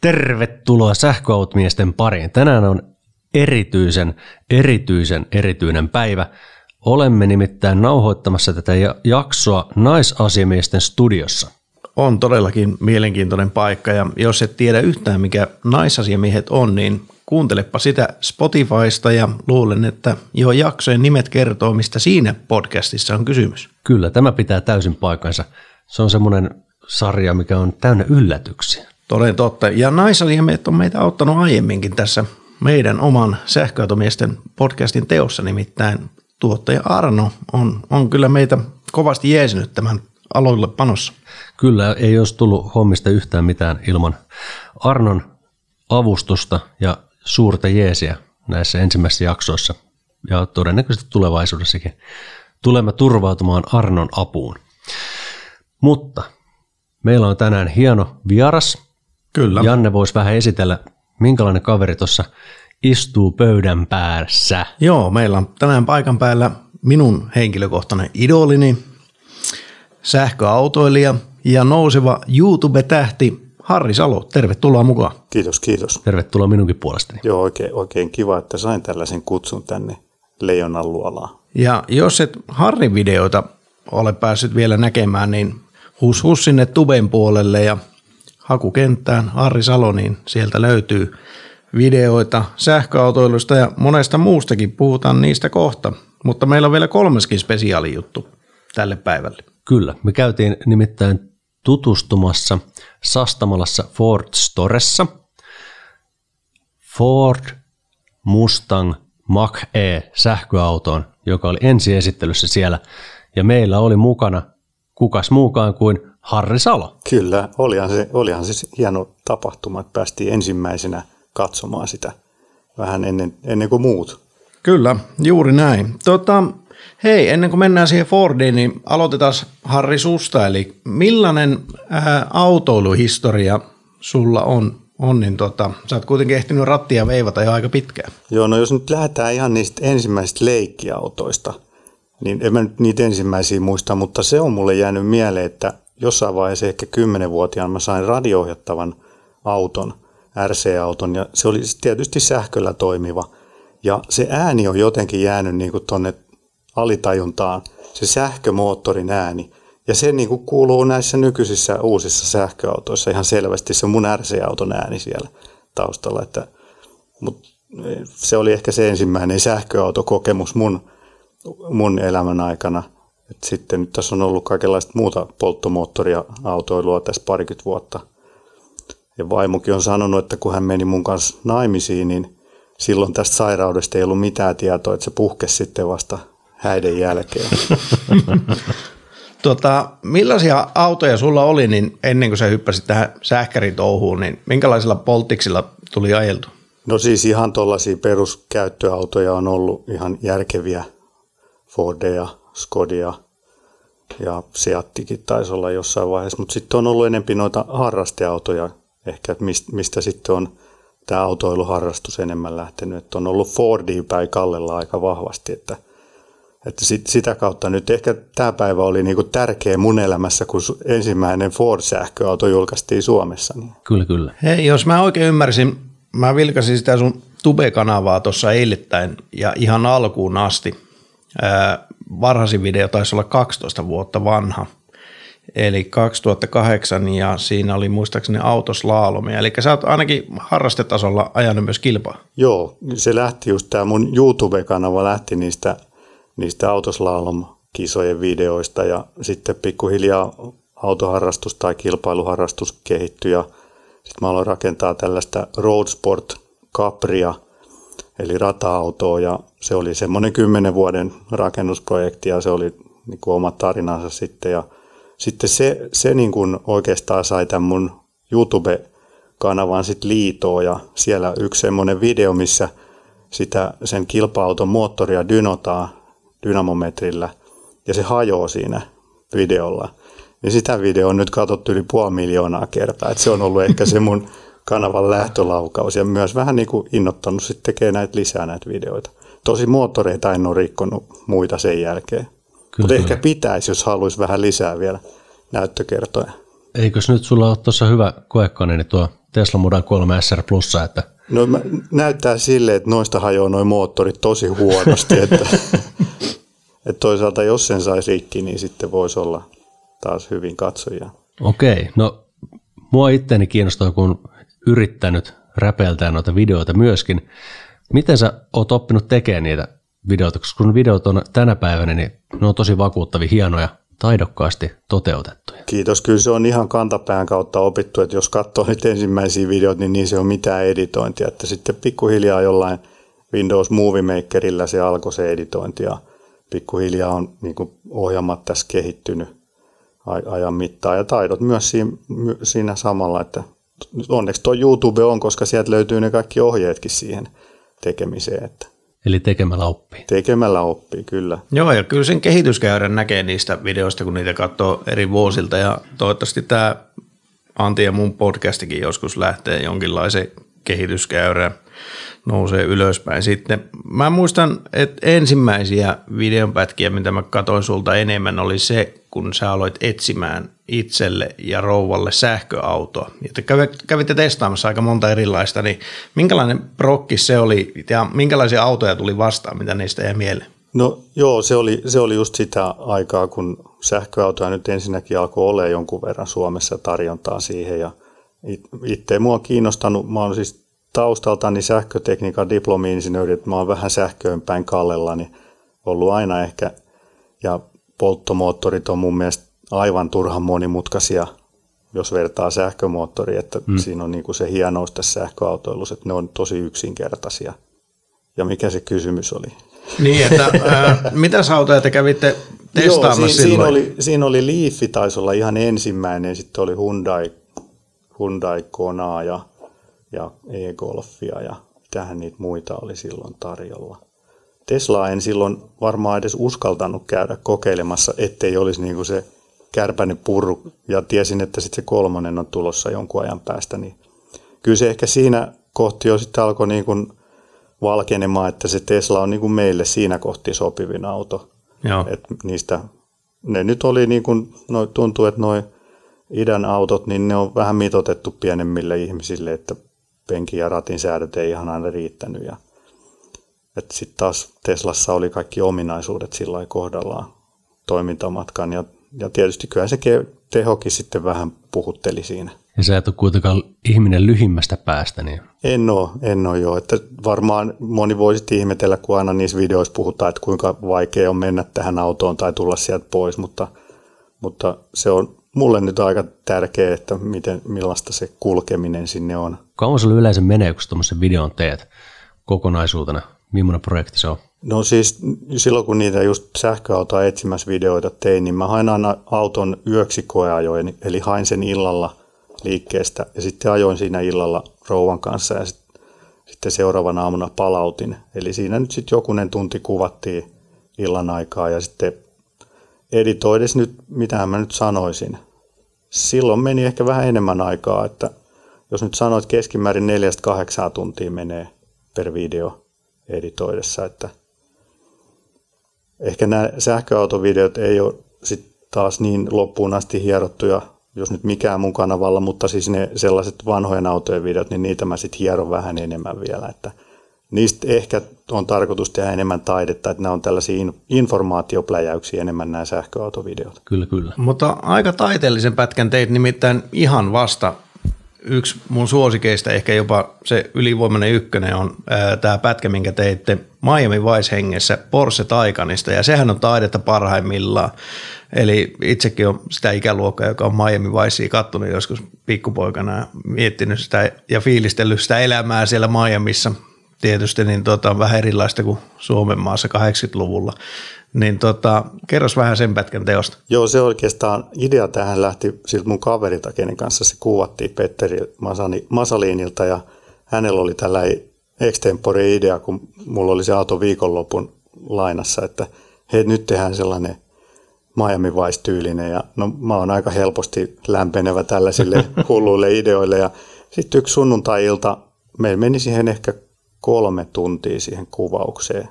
Tervetuloa sähköautomiesten pariin. Tänään on erityisen, erityisen, erityinen päivä. Olemme nimittäin nauhoittamassa tätä jaksoa naisasiamiesten studiossa. On todellakin mielenkiintoinen paikka ja jos et tiedä yhtään mikä naisasiamiehet on, niin kuuntelepa sitä Spotifysta ja luulen, että jo jaksojen nimet kertoo, mistä siinä podcastissa on kysymys. Kyllä, tämä pitää täysin paikkansa. Se on semmoinen sarja, mikä on täynnä yllätyksiä. Toden totta. Ja naisasiamiehet on meitä auttanut aiemminkin tässä meidän oman sähköautomiesten podcastin teossa, nimittäin tuottaja Arno on, on kyllä meitä kovasti jeesinyt tämän aloille panossa. Kyllä, ei olisi tullut hommista yhtään mitään ilman Arnon avustusta ja suurta jeesiä näissä ensimmäisissä jaksoissa ja todennäköisesti tulevaisuudessakin tulemme turvautumaan Arnon apuun. Mutta meillä on tänään hieno vieras. Kyllä. Janne voisi vähän esitellä, minkälainen kaveri tuossa istuu pöydän päässä. Joo, meillä on tänään paikan päällä minun henkilökohtainen idolini, sähköautoilija ja nouseva YouTube-tähti Harri Salo. Tervetuloa mukaan. Kiitos, kiitos. Tervetuloa minunkin puolestani. Joo, oikein, oikein kiva, että sain tällaisen kutsun tänne Leijonan luolaan. Ja jos et Harrin videoita ole päässyt vielä näkemään, niin hus hus sinne tuben puolelle ja hakukenttään Harri Salo, niin sieltä löytyy videoita sähköautoilusta ja monesta muustakin. Puhutaan niistä kohta, mutta meillä on vielä kolmaskin spesiaalijuttu tälle päivälle. Kyllä, me käytiin nimittäin tutustumassa Sastamalassa Ford Storessa. Ford Mustang Mach-E sähköautoon, joka oli ensiesittelyssä siellä. Ja meillä oli mukana kukas muukaan kuin Harri Salo. Kyllä, olihan se, olihan se hieno tapahtuma, että päästiin ensimmäisenä katsomaan sitä vähän ennen, ennen kuin muut. Kyllä, juuri näin. Tota, hei, ennen kuin mennään siihen Fordiin, niin aloitetaan Harri susta. Eli millainen ää, autoiluhistoria sulla on? on niin tota, sä oot kuitenkin ehtinyt rattia veivata jo aika pitkään. Joo, no jos nyt lähdetään ihan niistä ensimmäisistä leikkiautoista, niin en mä nyt niitä ensimmäisiä muista, mutta se on mulle jäänyt mieleen, että jossain vaiheessa ehkä 10-vuotiaana mä sain radioohjattavan auton, RC-auton, ja se oli tietysti sähköllä toimiva. Ja se ääni on jotenkin jäänyt niin kuin tonne alitajuntaan, se sähkömoottorin ääni. Ja se niin kuin kuuluu näissä nykyisissä uusissa sähköautoissa ihan selvästi se mun RC-auton ääni siellä taustalla. Että, mutta se oli ehkä se ensimmäinen sähköautokokemus mun, mun elämän aikana. Et sitten nyt tässä on ollut kaikenlaista muuta polttomoottoria autoilua tässä parikymmentä vuotta. Ja vaimokin on sanonut, että kun hän meni mun kanssa naimisiin, niin silloin tästä sairaudesta ei ollut mitään tietoa, että se puhkesi sitten vasta häiden jälkeen. Tota, millaisia autoja sulla oli niin ennen kuin sä hyppäsit tähän sähkäritouhuun, niin minkälaisilla polttiksilla tuli ajeltu? No siis ihan tuollaisia peruskäyttöautoja on ollut ihan järkeviä Fordeja, Skodia ja Seattikin taisi olla jossain vaiheessa, mutta sitten on ollut enempi noita harrasteautoja ehkä, mistä, mistä sitten on tämä autoiluharrastus enemmän lähtenyt, että on ollut Fordia päin kallella aika vahvasti, että – että sit, sitä kautta nyt ehkä tämä päivä oli niinku tärkeä mun elämässä, kun ensimmäinen Ford-sähköauto julkaistiin Suomessa. Niin. Kyllä, kyllä. Hei, jos mä oikein ymmärsin, mä vilkasin sitä sun Tube-kanavaa tuossa eilettäin ja ihan alkuun asti. Varhaisin video taisi olla 12 vuotta vanha. Eli 2008 ja siinä oli muistaakseni autoslaalomia. Eli sä oot ainakin harrastetasolla ajanut myös kilpaa. Joo, se lähti just tämä mun YouTube-kanava lähti niistä niistä autoslalom-kisojen videoista ja sitten pikkuhiljaa autoharrastus tai kilpailuharrastus kehittyi ja sitten mä aloin rakentaa tällaista Road Sport Capria, eli rata-autoa ja se oli semmoinen kymmenen vuoden rakennusprojekti ja se oli niin kuin oma tarinansa sitten ja sitten se, se niin kuin oikeastaan sai tämän mun YouTube-kanavan sitten liitoa ja siellä yksi semmoinen video, missä sitä sen kilpa-auton moottoria dynotaan dynamometrillä ja se hajoaa siinä videolla. Niin sitä videoa on nyt katsottu yli puoli miljoonaa kertaa. Et se on ollut ehkä se mun kanavan lähtölaukaus ja myös vähän niin kuin innottanut sitten tekee näitä lisää näitä videoita. Tosi moottoreita en ole rikkonut muita sen jälkeen. Mutta ehkä pitäisi, jos haluaisi vähän lisää vielä näyttökertoja. eikös nyt sulla ole tuossa hyvä koekone, niin tuo Tesla Model 3 SR Plussa, että No mä, näyttää sille, että noista hajoaa noin moottorit tosi huonosti, että, että toisaalta jos sen saisi rikki, niin sitten voisi olla taas hyvin katsojia. Okei, no mua itteeni kiinnostaa, kun yrittänyt räpeiltää noita videoita myöskin. Miten sä oot oppinut tekemään niitä videoita, koska kun videot on tänä päivänä, niin ne on tosi vakuuttavia, hienoja, taidokkaasti toteutettuja. Kiitos. Kyllä se on ihan kantapään kautta opittu, että jos katsoo nyt ensimmäisiä videoita, niin niissä ei ole mitään editointia. Että sitten pikkuhiljaa jollain Windows Movie Makerillä se alkoi se editointi ja pikkuhiljaa on niin kuin ohjelmat tässä kehittynyt ajan mittaan ja taidot myös siinä, siinä samalla, että onneksi tuo YouTube on, koska sieltä löytyy ne kaikki ohjeetkin siihen tekemiseen. Että Eli tekemällä oppii. Tekemällä oppii, kyllä. Joo, ja kyllä sen kehityskäyrän näkee niistä videoista, kun niitä katsoo eri vuosilta, ja toivottavasti tämä Antti ja mun podcastikin joskus lähtee jonkinlaisen kehityskäyrän nousee ylöspäin. Sitten mä muistan, että ensimmäisiä videonpätkiä, mitä mä katsoin sulta enemmän, oli se, kun sä aloit etsimään itselle ja rouvalle sähköautoa. Ja kävitte testaamassa aika monta erilaista, niin minkälainen prokki se oli ja minkälaisia autoja tuli vastaan, mitä niistä jäi mieleen? No joo, se oli, se oli just sitä aikaa, kun sähköautoja nyt ensinnäkin alkoi olla jonkun verran Suomessa tarjontaa siihen ja itse mua on kiinnostanut, mä oon siis taustaltani sähkötekniikan diplomi-insinööri, että mä oon vähän sähköön päin kallella, niin ollut aina ehkä, ja polttomoottorit on mun mielestä aivan turhan monimutkaisia, jos vertaa sähkömoottoriin, että mm. siinä on niin kuin se hienous tässä sähköautoilussa, että ne on tosi yksinkertaisia. Ja mikä se kysymys oli? Niin, että äh, mitä autoja te kävitte testaamassa Joo, siinä, silloin? Siinä oli, siinä oli Leaf, taisi olla ihan ensimmäinen, sitten oli Hyundai, Hyundai Kona ja, ja e-Golfia ja tähän niitä muita oli silloin tarjolla. Tesla en silloin varmaan edes uskaltanut käydä kokeilemassa, ettei olisi niin kuin se kärpäinen purru ja tiesin, että sitten se kolmonen on tulossa jonkun ajan päästä, niin kyllä se ehkä siinä kohti jo sitten alkoi niin kuin valkenemaan, että se Tesla on niin kuin meille siinä kohti sopivin auto. Joo. Et niistä, ne nyt oli niin kuin, no, tuntuu, että noin idän autot, niin ne on vähän mitotettu pienemmille ihmisille, että penkin ja ratin säädöt ei ihan aina riittänyt. Ja, että sitten taas Teslassa oli kaikki ominaisuudet sillä kohdallaan toimintamatkan ja, ja tietysti kyllä se tehokin sitten vähän puhutteli siinä. Ja sä et ole kuitenkaan ihminen lyhimmästä päästä. Niin... En ole, en ole jo. Että varmaan moni voisi ihmetellä, kun aina niissä videoissa puhutaan, että kuinka vaikea on mennä tähän autoon tai tulla sieltä pois, mutta, mutta se on mulle nyt aika tärkeää, että miten, millaista se kulkeminen sinne on. Kauan sulla yleensä menee, kun tuommoisen videon teet kokonaisuutena? Millainen projekti se on? No siis silloin kun niitä just sähköautoa etsimässä videoita tein, niin mä hain aina auton yöksi koeajoin, eli hain sen illalla liikkeestä ja sitten ajoin siinä illalla rouvan kanssa ja sit, sitten seuraavana aamuna palautin. Eli siinä nyt sitten jokunen tunti kuvattiin illan aikaa ja sitten editoides nyt, mitä mä nyt sanoisin. Silloin meni ehkä vähän enemmän aikaa, että jos nyt sanoit keskimäärin neljästä kahdeksaa tuntia menee per video editoidessa, että ehkä nämä sähköautovideot ei ole sit taas niin loppuun asti hierottuja, jos nyt mikään mun kanavalla, mutta siis ne sellaiset vanhojen autojen videot, niin niitä mä sitten hieron vähän enemmän vielä, että niistä ehkä on tarkoitus tehdä enemmän taidetta, että nämä on tällaisia informaatiopläjäyksiä enemmän nämä sähköautovideot. Kyllä, kyllä. Mutta aika taiteellisen pätkän teit nimittäin ihan vasta yksi mun suosikeista, ehkä jopa se ylivoimainen ykkönen on tämä pätkä, minkä teitte Miami Vice hengessä Porsche Taycanista, ja sehän on taidetta parhaimmillaan. Eli itsekin on sitä ikäluokkaa, joka on Miami Vicea kattonut joskus pikkupoikana ja miettinyt sitä ja fiilistellyt sitä elämää siellä Miamissa tietysti, niin tota, on vähän erilaista kuin Suomen maassa 80-luvulla. Niin tota, kerros vähän sen pätkän teosta. Joo, se oikeastaan idea tähän lähti siltä mun kaverilta, kenen kanssa se kuvattiin Petteri Masani, Masaliinilta ja hänellä oli tällä extempore idea, kun mulla oli se auto viikonlopun lainassa, että hei nyt tehdään sellainen Miami Vice-tyylinen ja no mä oon aika helposti lämpenevä tällaisille hulluille ideoille ja sitten yksi sunnuntai-ilta meillä meni siihen ehkä kolme tuntia siihen kuvaukseen.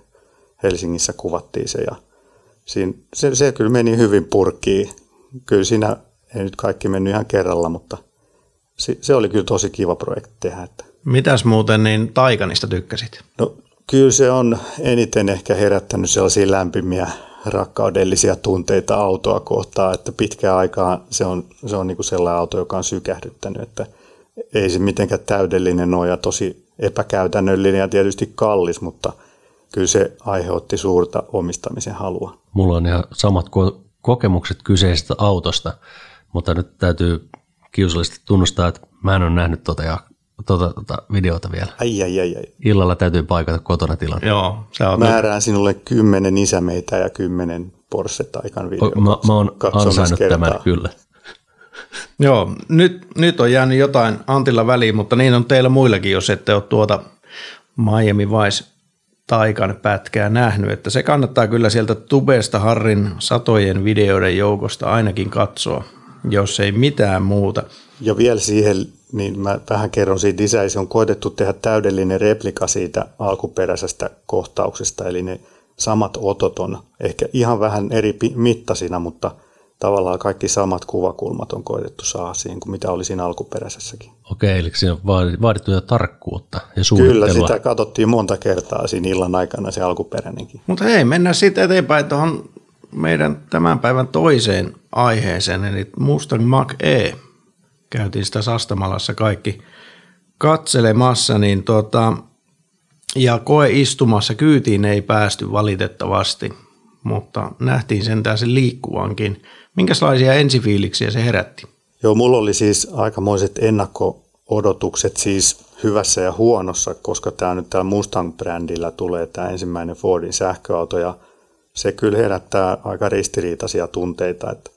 Helsingissä kuvattiin se ja siinä, se, se kyllä meni hyvin purkkiin. Kyllä siinä ei nyt kaikki mennyt ihan kerralla, mutta se, se oli kyllä tosi kiva projekti tehdä. Että. Mitäs muuten niin Taikanista tykkäsit? No kyllä se on eniten ehkä herättänyt sellaisia lämpimiä rakkaudellisia tunteita autoa kohtaan, että pitkään aikaa se on, se on niin kuin sellainen auto, joka on sykähdyttänyt, että ei se mitenkään täydellinen ole ja tosi epäkäytännöllinen ja tietysti kallis, mutta kyllä se aiheutti suurta omistamisen halua. Mulla on ihan samat ko- kokemukset kyseisestä autosta, mutta nyt täytyy kiusallisesti tunnustaa, että mä en ole nähnyt tota, ja, tota, tota videota vielä. Ai, ai, ai, ai. Illalla täytyy paikata kotona tilanne. Joo, se on Määrään sinulle kymmenen isämeitä ja kymmenen Porsche Taycan video. Mä, mä oon ansainnut tämän kyllä. Joo, nyt, nyt on jäänyt jotain Antilla väliin, mutta niin on teillä muillakin, jos ette ole tuota Miami Vice Taikan pätkää nähnyt, että se kannattaa kyllä sieltä Tubesta Harrin satojen videoiden joukosta ainakin katsoa, jos ei mitään muuta. Ja vielä siihen, niin mä vähän kerron siitä lisäisi, on koitettu tehdä täydellinen replika siitä alkuperäisestä kohtauksesta, eli ne samat otot on ehkä ihan vähän eri mittasina, mutta – tavallaan kaikki samat kuvakulmat on koetettu saada siihen kuin mitä oli siinä alkuperäisessäkin. Okei, eli siinä on vaadittu jo tarkkuutta ja suunnittelua. Kyllä, sitä katsottiin monta kertaa siinä illan aikana se alkuperäinenkin. Mutta hei, mennään sitten eteenpäin tuohon meidän tämän päivän toiseen aiheeseen, eli Mustang Mach-E. Käytiin sitä Sastamalassa kaikki katselemassa, niin tuota, ja koeistumassa kyytiin ei päästy valitettavasti, mutta nähtiin sentään sen liikkuvankin. Minkälaisia ensifiiliksiä se herätti? Joo, mulla oli siis aikamoiset ennakko-odotukset siis hyvässä ja huonossa, koska tämä nyt täällä Mustang-brändillä tulee tämä ensimmäinen Fordin sähköauto ja se kyllä herättää aika ristiriitaisia tunteita, että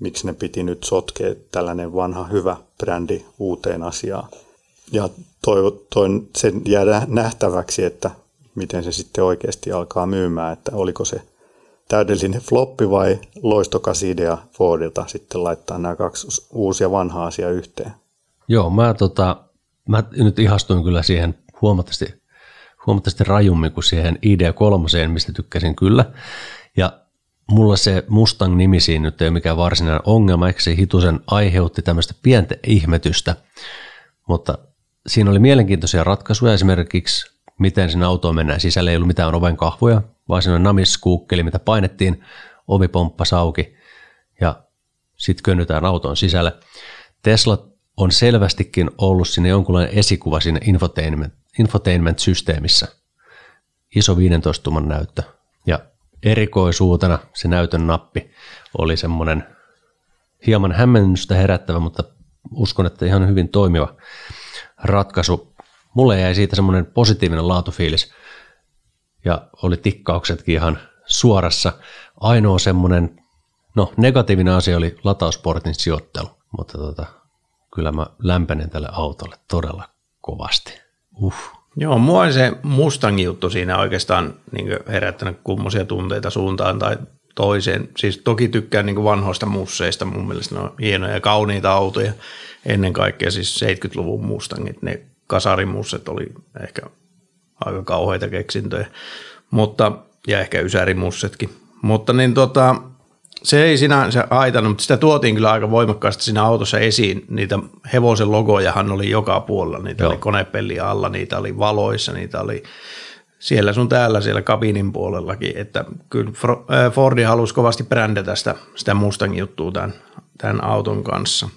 miksi ne piti nyt sotkea tällainen vanha hyvä brändi uuteen asiaan. Ja toivon sen jäädä nähtäväksi, että miten se sitten oikeasti alkaa myymään, että oliko se täydellinen floppi vai loistokas idea Fordilta sitten laittaa nämä kaksi uusia vanhaa asiaa yhteen? Joo, mä, tota, mä nyt ihastuin kyllä siihen huomattavasti, huomattavasti rajummin kuin siihen ID3, mistä tykkäsin kyllä. Ja mulla se Mustang-nimi siinä nyt ei ole mikään varsinainen ongelma, eikö se hitusen aiheutti tämmöistä pientä ihmetystä, mutta siinä oli mielenkiintoisia ratkaisuja, esimerkiksi miten sinne autoon mennään sisälle, ei ollut mitään oven kahvoja, vaan siinä on namiskuukkeli, mitä painettiin, ovipomppa sauki ja sitten könnytään auton sisälle. Tesla on selvästikin ollut sinne jonkunlainen esikuva siinä infotainment, infotainment-systeemissä. Iso 15 tuman näyttö. Ja erikoisuutena se näytön nappi oli semmoinen hieman hämmennystä herättävä, mutta uskon, että ihan hyvin toimiva ratkaisu. Mulle jäi siitä semmoinen positiivinen laatufiilis ja oli tikkauksetkin ihan suorassa. Ainoa semmoinen, no negatiivinen asia oli latausportin sijoittelu, mutta tota, kyllä mä lämpenen tälle autolle todella kovasti. Uh. Joo, mua se Mustangin juttu siinä oikeastaan niin herättänyt kummosia tunteita suuntaan tai toiseen. Siis toki tykkään niin vanhoista musseista, mun mielestä ne on hienoja ja kauniita autoja. Ennen kaikkea siis 70-luvun Mustangit, ne kasarimusset oli ehkä aika kauheita keksintöjä, mutta, ja ehkä ysärimussetkin. Mutta niin tota, se ei sinänsä haitannut, mutta sitä tuotiin kyllä aika voimakkaasti siinä autossa esiin. Niitä hevosen logojahan oli joka puolella, niitä Joo. oli konepelli alla, niitä oli valoissa, niitä oli siellä sun täällä siellä kabinin puolellakin, että kyllä äh, Fordi halusi kovasti brändätä sitä, sitä Mustang juttua tämän, tämän auton kanssa.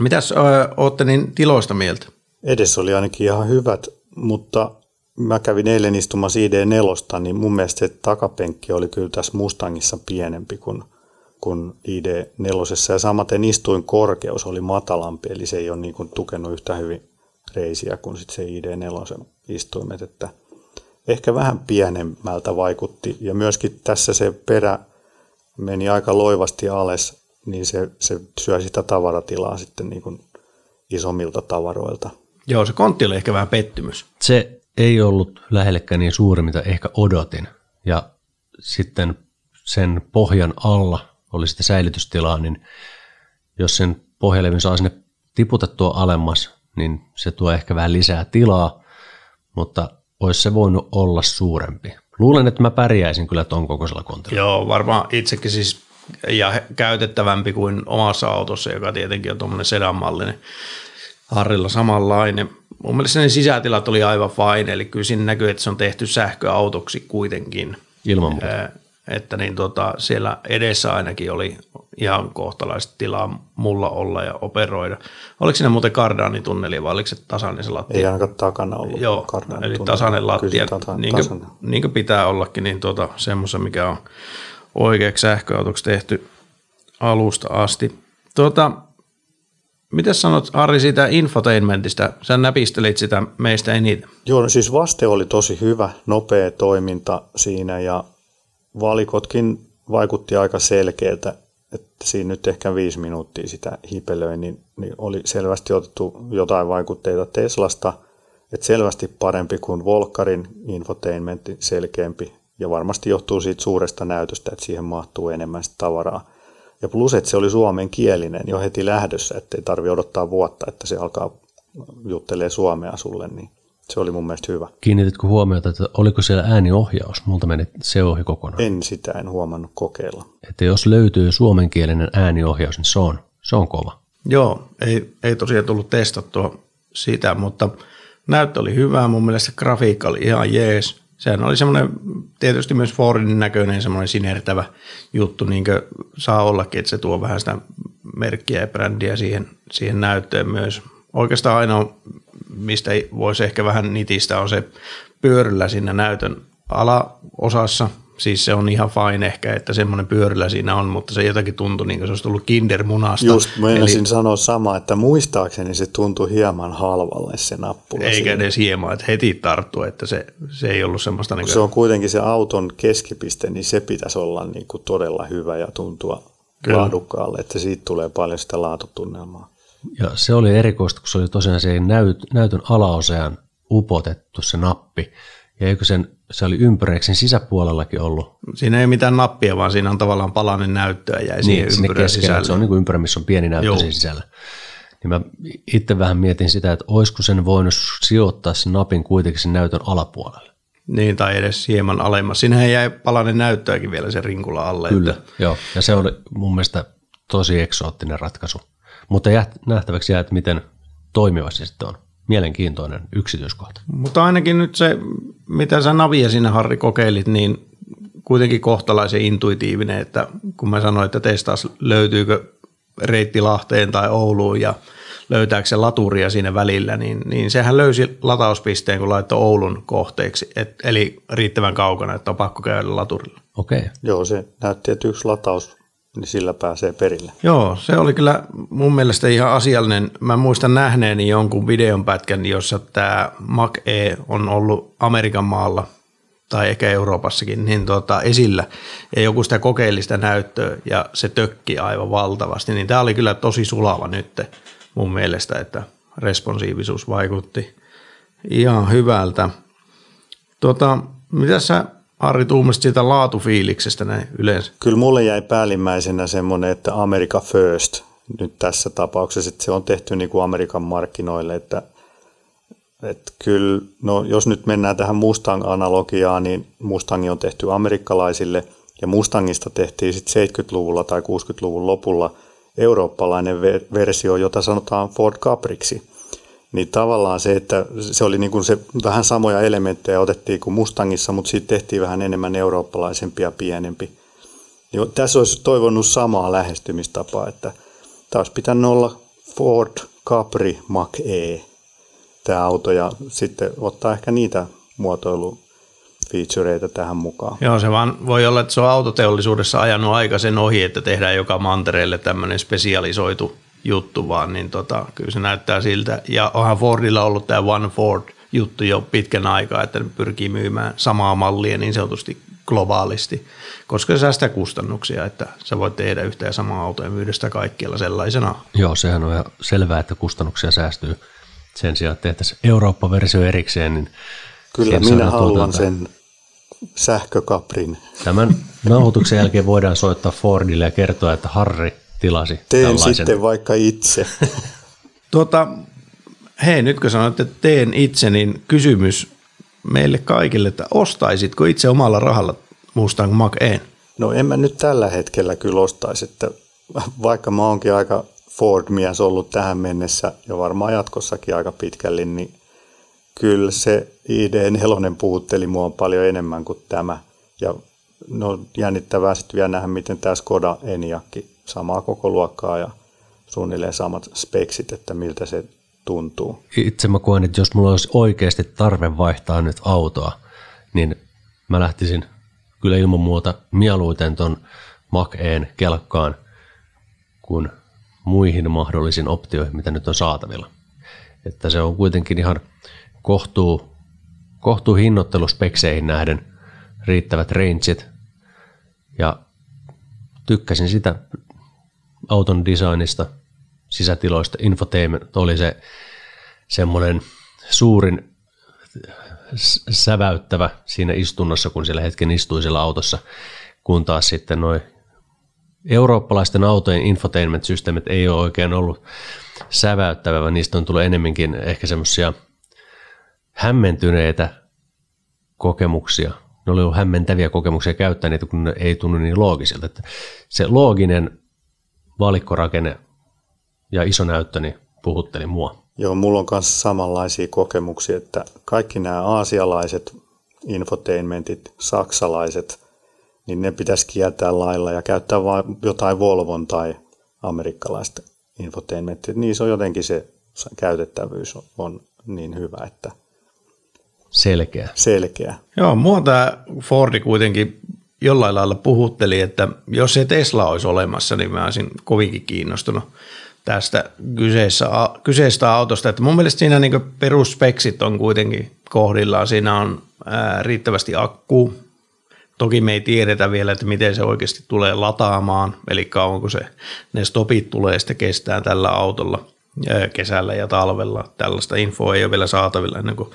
Mitäs ö, äh, ootte niin tiloista mieltä? Edes oli ainakin ihan hyvät, mutta mä kävin eilen istumassa ID4, niin mun mielestä se takapenkki oli kyllä tässä Mustangissa pienempi kuin, kuin ID4. Ja samaten istuin korkeus oli matalampi, eli se ei ole niin kuin tukenut yhtä hyvin reisiä kuin sit se ID4 istuimet, että ehkä vähän pienemmältä vaikutti. Ja myöskin tässä se perä meni aika loivasti alas, niin se, se syö sitä tavaratilaa sitten niin kuin isommilta tavaroilta. Joo, se kontti oli ehkä vähän pettymys. Se ei ollut lähellekään niin suuri, mitä ehkä odotin. Ja sitten sen pohjan alla oli sitä säilytystilaa, niin jos sen pohjalevyn saa sinne tiputettua alemmas, niin se tuo ehkä vähän lisää tilaa, mutta olisi se voinut olla suurempi. Luulen, että mä pärjäisin kyllä ton kokoisella kontilla. Joo, varmaan itsekin siis ja käytettävämpi kuin omassa autossa, joka tietenkin on tuommoinen sedanmallinen. Harrilla samanlainen. Mun mielestä ne sisätilat oli aivan fine, eli kyllä siinä näkyy, että se on tehty sähköautoksi kuitenkin. Ilman muuta. Ää, Että niin tota, siellä edessä ainakin oli ihan kohtalaista tilaa mulla olla ja operoida. Oliko siinä muuten kardaanitunneli vai oliko se tasainen se lattia? Ei ainakaan takana ollut. Joo, eli tasainen lattia, tata- niin, kuin, tasainen. niin kuin pitää ollakin, niin tuota, semmoisen, mikä on oikeaksi sähköautoksi tehty alusta asti. Tuota, mitä sanot Ari siitä infotainmentista? Sä näpistelit sitä meistä eniten. Joo, no siis vaste oli tosi hyvä, nopea toiminta siinä ja valikotkin vaikutti aika selkeältä, että siinä nyt ehkä viisi minuuttia sitä hipelöi, niin, niin oli selvästi otettu jotain vaikutteita Teslasta, että selvästi parempi kuin Volkarin infotainmentti, selkeämpi ja varmasti johtuu siitä suuresta näytöstä, että siihen mahtuu enemmän sitä tavaraa. Ja plus, että se oli suomenkielinen jo heti lähdössä, ettei tarvi odottaa vuotta, että se alkaa juttelee suomea sulle, niin se oli mun mielestä hyvä. Kiinnititkö huomiota, että oliko siellä ääniohjaus? Multa meni se ohi kokonaan. En sitä en huomannut kokeilla. Että jos löytyy suomenkielinen ääniohjaus, niin se on, se on kova. Joo, ei, ei tosiaan tullut testattua sitä, mutta näyttö oli hyvä. Mun mielestä grafiikka oli ihan jees. Sehän oli semmoinen tietysti myös Fordin näköinen semmoinen sinertävä juttu, niin kuin saa ollakin, että se tuo vähän sitä merkkiä ja brändiä siihen, siihen näyttöön myös. Oikeastaan ainoa, mistä voisi ehkä vähän nitistä, on se pyöryllä siinä näytön alaosassa. Siis se on ihan fine ehkä, että semmoinen pyöryllä siinä on, mutta se jotakin tuntui niin kuin se olisi tullut kindermunasta. Just meinasin Eli- sanoa sama, että muistaakseni se tuntui hieman halvalle se nappula. eikä siinä. edes hieman, että heti tarttuu, että se, se ei ollut semmoista niin Se on kuitenkin se auton keskipiste, niin se pitäisi olla niin kuin todella hyvä ja tuntua Kyllä. laadukkaalle, että siitä tulee paljon sitä laatutunnelmaa. Ja se oli erikoista, kun se oli tosiaan siihen näyt, näytön alaosaan upotettu se nappi. Ja eikö sen, se oli ympyräiksen sisäpuolellakin ollut Siinä ei mitään nappia, vaan siinä on tavallaan palanen näyttöä jäi siihen niin, sinne sisälle. että se on niin kuin ympyrä, missä on pieni näyttö Joo. sisällä. Niin mä itse vähän mietin sitä, että olisiko sen voinut sijoittaa sen napin kuitenkin sen näytön alapuolelle. Niin, tai edes hieman alemmas. Siinähän jäi palanen näyttöäkin vielä se rinkula alle. Kyllä, Että, joo. Ja se oli mun mielestä tosi eksoottinen ratkaisu. Mutta jää, nähtäväksi jää, että miten toimiva se sitten on. Mielenkiintoinen yksityiskohta. mutta ainakin nyt se, mitä sä Navia sinne Harri kokeilit, niin kuitenkin kohtalaisen intuitiivinen, että kun mä sanoin, että testaas löytyykö reitti Lahteen tai Ouluun ja löytääkö se laturia siinä välillä, niin, niin sehän löysi latauspisteen, kun laittoi Oulun kohteeksi, et, eli riittävän kaukana, että on pakko käydä laturilla. Okei. Okay. Joo, se näytti, että yksi lataus, niin sillä pääsee perille. Joo, se oli kyllä mun mielestä ihan asiallinen. Mä muistan nähneeni jonkun videon pätkän, jossa tämä Mac E on ollut Amerikan maalla tai ehkä Euroopassakin niin tota, esillä ja joku sitä kokeellista näyttöä ja se tökki aivan valtavasti, niin tämä oli kyllä tosi sulava nyt mun mielestä, että responsiivisuus vaikutti ihan hyvältä. Tota, mitä sä Harri tuumasit siitä laatufiiliksestä näin yleensä? Kyllä mulle jäi päällimmäisenä semmoinen, että America First nyt tässä tapauksessa, että se on tehty niin kuin Amerikan markkinoille, että, että kyllä, no jos nyt mennään tähän Mustang-analogiaan, niin Mustang on tehty amerikkalaisille ja Mustangista tehtiin sitten 70-luvulla tai 60-luvun lopulla eurooppalainen ver- versio, jota sanotaan Ford Capriksi. Niin tavallaan se, että se oli niin kuin se vähän samoja elementtejä otettiin kuin Mustangissa, mutta siitä tehtiin vähän enemmän eurooppalaisempi ja pienempi. Niin tässä olisi toivonut samaa lähestymistapaa, että olisi pitänyt olla Ford Capri Mach E, tämä auto, ja sitten ottaa ehkä niitä muotoilufeatureita tähän mukaan. Joo, se vaan voi olla, että se on autoteollisuudessa ajanut aika sen ohi, että tehdään joka mantereelle tämmöinen spesialisoitu juttu vaan, niin tota, kyllä se näyttää siltä. Ja onhan Fordilla ollut tämä One Ford juttu jo pitkän aikaa, että ne pyrkii myymään samaa mallia niin sanotusti globaalisti, koska se säästää kustannuksia, että sä voit tehdä yhtä ja samaa autoa ja myydä sitä kaikkialla sellaisena. Joo, sehän on ihan selvää, että kustannuksia säästyy. Sen sijaan, että tehtäisiin Eurooppa-versio erikseen, niin Kyllä minä haluan tuotantoa. sen sähkökaprin. Tämän nauhoituksen jälkeen voidaan soittaa Fordille ja kertoa, että Harri tilasi Teen tällaisen. sitten vaikka itse. Tuota, hei, nyt kun sanoit, että teen itse, niin kysymys meille kaikille, että ostaisitko itse omalla rahalla Mustang Mach E? No en mä nyt tällä hetkellä kyllä ostaisi, että vaikka mä oonkin aika Ford-mies ollut tähän mennessä ja varmaan jatkossakin aika pitkälle, niin kyllä se ID4 puhutteli mua paljon enemmän kuin tämä. Ja no jännittävää sitten vielä nähdä, miten tämä Skoda Eniakki samaa koko luokkaa ja suunnilleen samat speksit, että miltä se tuntuu. Itse mä koen, että jos mulla olisi oikeasti tarve vaihtaa nyt autoa, niin mä lähtisin kyllä ilman muuta mieluiten ton Mac-Een kelkkaan kuin muihin mahdollisiin optioihin, mitä nyt on saatavilla. Että se on kuitenkin ihan kohtuu, kohtuu hinnoitteluspekseihin nähden riittävät rangeit ja tykkäsin sitä auton designista, sisätiloista, infotainment oli se semmoinen suurin säväyttävä siinä istunnossa, kun siellä hetken istui siellä autossa, kun taas sitten noin eurooppalaisten autojen infotainment-systeemit ei ole oikein ollut säväyttävä, vaan niistä on tullut enemmänkin ehkä semmoisia hämmentyneitä kokemuksia. Ne oli ollut hämmentäviä kokemuksia käyttää niitä, kun ne ei tunnu niin loogisilta. Että se looginen valikkorakenne ja iso näyttö niin puhutteli mua. Joo, mulla on myös samanlaisia kokemuksia, että kaikki nämä aasialaiset infotainmentit, saksalaiset, niin ne pitäisi kieltää lailla ja käyttää vain jotain Volvon tai amerikkalaista infotainmenttia. Niissä on jotenkin se käytettävyys on niin hyvä, että selkeä. Selkeä. Joo, mua tämä Fordi kuitenkin jollain lailla puhutteli, että jos se Tesla olisi olemassa, niin mä olisin kovinkin kiinnostunut tästä kyseessä, kyseistä autosta. Että mun mielestä siinä niin perusspeksit on kuitenkin kohdillaan. Siinä on ää, riittävästi akku. Toki me ei tiedetä vielä, että miten se oikeasti tulee lataamaan, eli kauanko se, ne stopit tulee sitten kestää tällä autolla ää, kesällä ja talvella. Tällaista infoa ei ole vielä saatavilla ennen kuin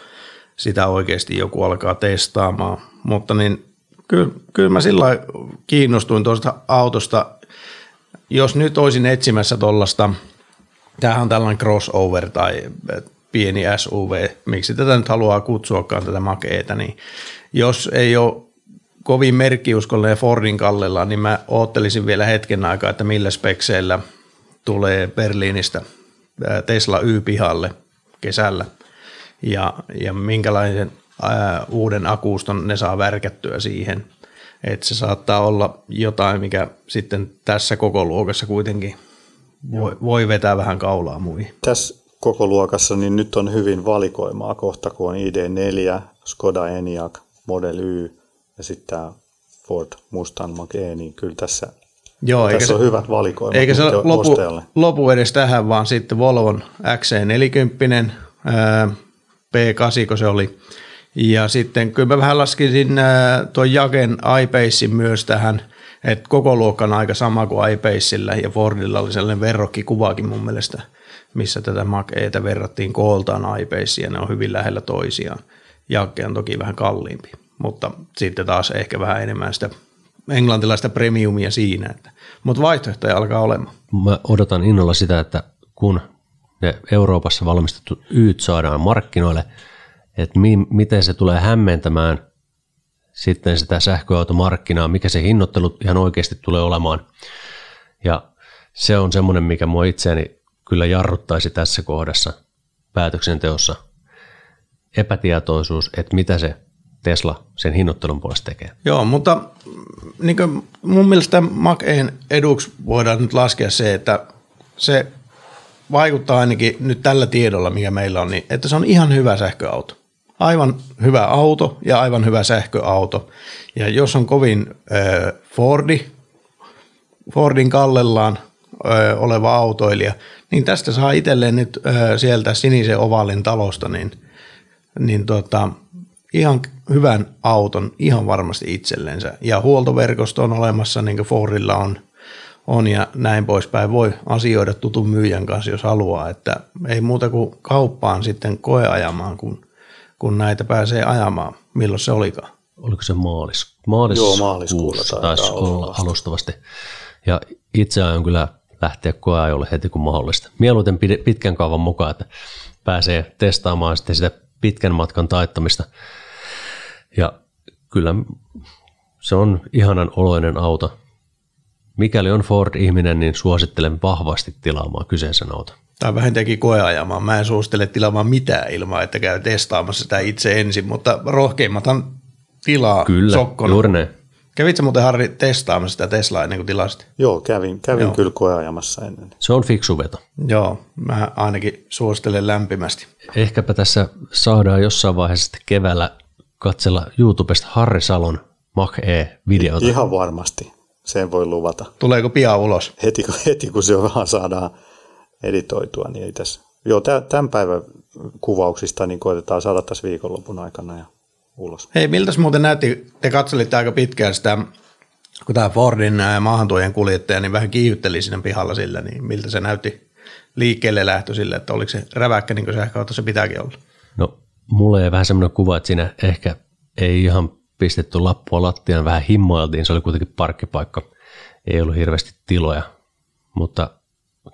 sitä oikeasti joku alkaa testaamaan. Mutta niin, kyllä, kyllä mä sillä kiinnostuin tuosta autosta jos nyt olisin etsimässä tuollaista, tämähän on tällainen crossover tai pieni SUV, miksi tätä nyt haluaa kutsuakaan tätä makeeta, niin jos ei ole kovin merkkiuskollinen Fordin kallella, niin mä oottelisin vielä hetken aikaa, että millä spekseillä tulee Berliinistä Tesla Y-pihalle kesällä ja, ja minkälaisen ää, uuden akuuston ne saa värkättyä siihen – että se saattaa olla jotain, mikä sitten tässä koko luokassa kuitenkin voi, voi vetää vähän kaulaa muihin. Tässä koko luokassa niin nyt on hyvin valikoimaa kohta, kun on ID4, Skoda Enyaq, Model Y ja sitten tämä Ford Mustang Mach-E, niin kyllä tässä, Joo, tässä eikä on se, hyvät valikoimat Eikä se lopu, lopu edes tähän, vaan sitten Volvon XC40, P8, kun se oli, ja sitten kyllä mä vähän laskisin äh, tuon Jaken iPacein myös tähän, että koko luokka on aika sama kuin iPaceillä ja Fordilla oli sellainen verrokkikuvakin mun mielestä, missä tätä Mac Etä verrattiin kooltaan iPaceen ja ne on hyvin lähellä toisiaan. Jakke on toki vähän kalliimpi, mutta sitten taas ehkä vähän enemmän sitä englantilaista premiumia siinä, että, mutta vaihtoehtoja alkaa olemaan. Mä odotan innolla sitä, että kun ne Euroopassa valmistettu Yt saadaan markkinoille – että mi- miten se tulee hämmentämään sitten sitä sähköautomarkkinaa, mikä se hinnoittelu ihan oikeasti tulee olemaan. Ja se on semmoinen, mikä mua itseäni kyllä jarruttaisi tässä kohdassa päätöksenteossa. Epätietoisuus, että mitä se Tesla sen hinnoittelun puolesta tekee. Joo, mutta niin mun mielestä Mac-en eduksi voidaan nyt laskea se, että se vaikuttaa ainakin nyt tällä tiedolla, mikä meillä on, niin että se on ihan hyvä sähköauto aivan hyvä auto ja aivan hyvä sähköauto. Ja jos on kovin äh, Fordi, Fordin kallellaan äh, oleva autoilija, niin tästä saa itselleen nyt äh, sieltä sinisen ovalin talosta niin, niin tota, ihan hyvän auton ihan varmasti itsellensä. Ja huoltoverkosto on olemassa, niin kuin Fordilla on, on ja näin poispäin. Voi asioida tutun myyjän kanssa, jos haluaa, että ei muuta kuin kauppaan sitten koeajamaan, kun kun näitä pääsee ajamaan. Milloin se olikaan? Oliko se maalis, maalis Joo, maaliskuussa taisi olla alustavasti. Ja itse aion kyllä lähteä koeajolle heti kun mahdollista. Mieluiten pitkän kaavan mukaan, että pääsee testaamaan sitten sitä pitkän matkan taittamista. Ja kyllä Se on ihanan oloinen auto. Mikäli on Ford-ihminen, niin suosittelen vahvasti tilaamaan kyseisen auton. Tai vähintäänkin koeajamaan. Mä en suosittele tilaamaan mitään ilman, että käy testaamassa sitä itse ensin, mutta rohkeimmathan tilaa Kyllä, sokkona. juuri näin. Kävitsä muuten Harri testaamassa sitä Teslaa ennen kuin tilasit? Joo, kävin, kävin Joo. kyllä koeajamassa ennen. Se on fiksu veto. Joo, mä ainakin suosittelen lämpimästi. Ehkäpä tässä saadaan jossain vaiheessa sitten keväällä katsella YouTubesta Harri Salon Mach E-videota. Ihan varmasti, sen voi luvata. Tuleeko pian ulos? Heti, kun- heti kun se vähän saadaan editoitua, niin ei tässä. Joo, tä- tämän päivän kuvauksista niin koitetaan saada tässä viikonlopun aikana ja ulos. Hei, miltäs muuten näytti, te katselitte aika pitkään sitä, kun tämä Fordin ää, maahantuojan kuljettaja niin vähän kiihytteli siinä pihalla sillä, niin miltä se näytti liikkeelle lähtö sille, että oliko se räväkkä niin kuin sähköauto se pitääkin olla? No, mulle ei vähän semmoinen kuva, että siinä ehkä ei ihan pistetty lappua lattiaan, vähän himmoiltiin, se oli kuitenkin parkkipaikka, ei ollut hirveästi tiloja, mutta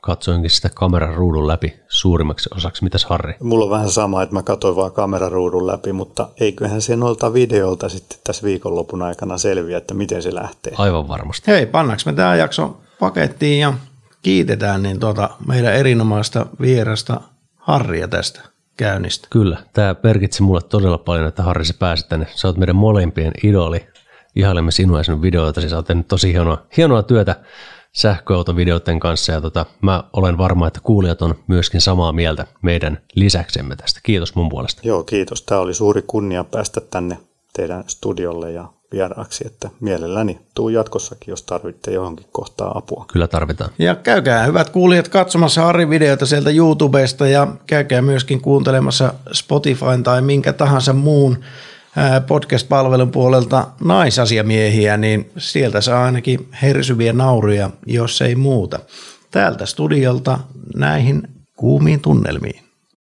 katsoinkin sitä kameran ruudun läpi suurimmaksi osaksi. Mitäs Harri? Mulla on vähän sama, että mä katsoin vaan kameraruudun läpi, mutta eiköhän se noilta videolta sitten tässä viikonlopun aikana selviä, että miten se lähtee. Aivan varmasti. Hei, pannaanko me tämä jakso pakettiin ja kiitetään niin tuota meidän erinomaista vierasta Harria tästä käynnistä. Kyllä, tämä merkitsi mulle todella paljon, että Harri sä pääsit tänne. Sä oot meidän molempien idoli. Ihailemme sinua ja sinun videoita. Sä oot tehnyt tosi hienoa, hienoa työtä sähköautovideoiden kanssa ja tota, mä olen varma, että kuulijat on myöskin samaa mieltä meidän lisäksemme tästä. Kiitos mun puolesta. Joo, kiitos. Tämä oli suuri kunnia päästä tänne teidän studiolle ja vieraaksi, että mielelläni tuu jatkossakin, jos tarvitte johonkin kohtaan apua. Kyllä tarvitaan. Ja käykää hyvät kuulijat katsomassa Harrin videoita sieltä YouTubesta ja käykää myöskin kuuntelemassa Spotifyn tai minkä tahansa muun podcast-palvelun puolelta naisasiamiehiä, niin sieltä saa ainakin hersyviä nauruja, jos ei muuta. Täältä studiolta näihin kuumiin tunnelmiin.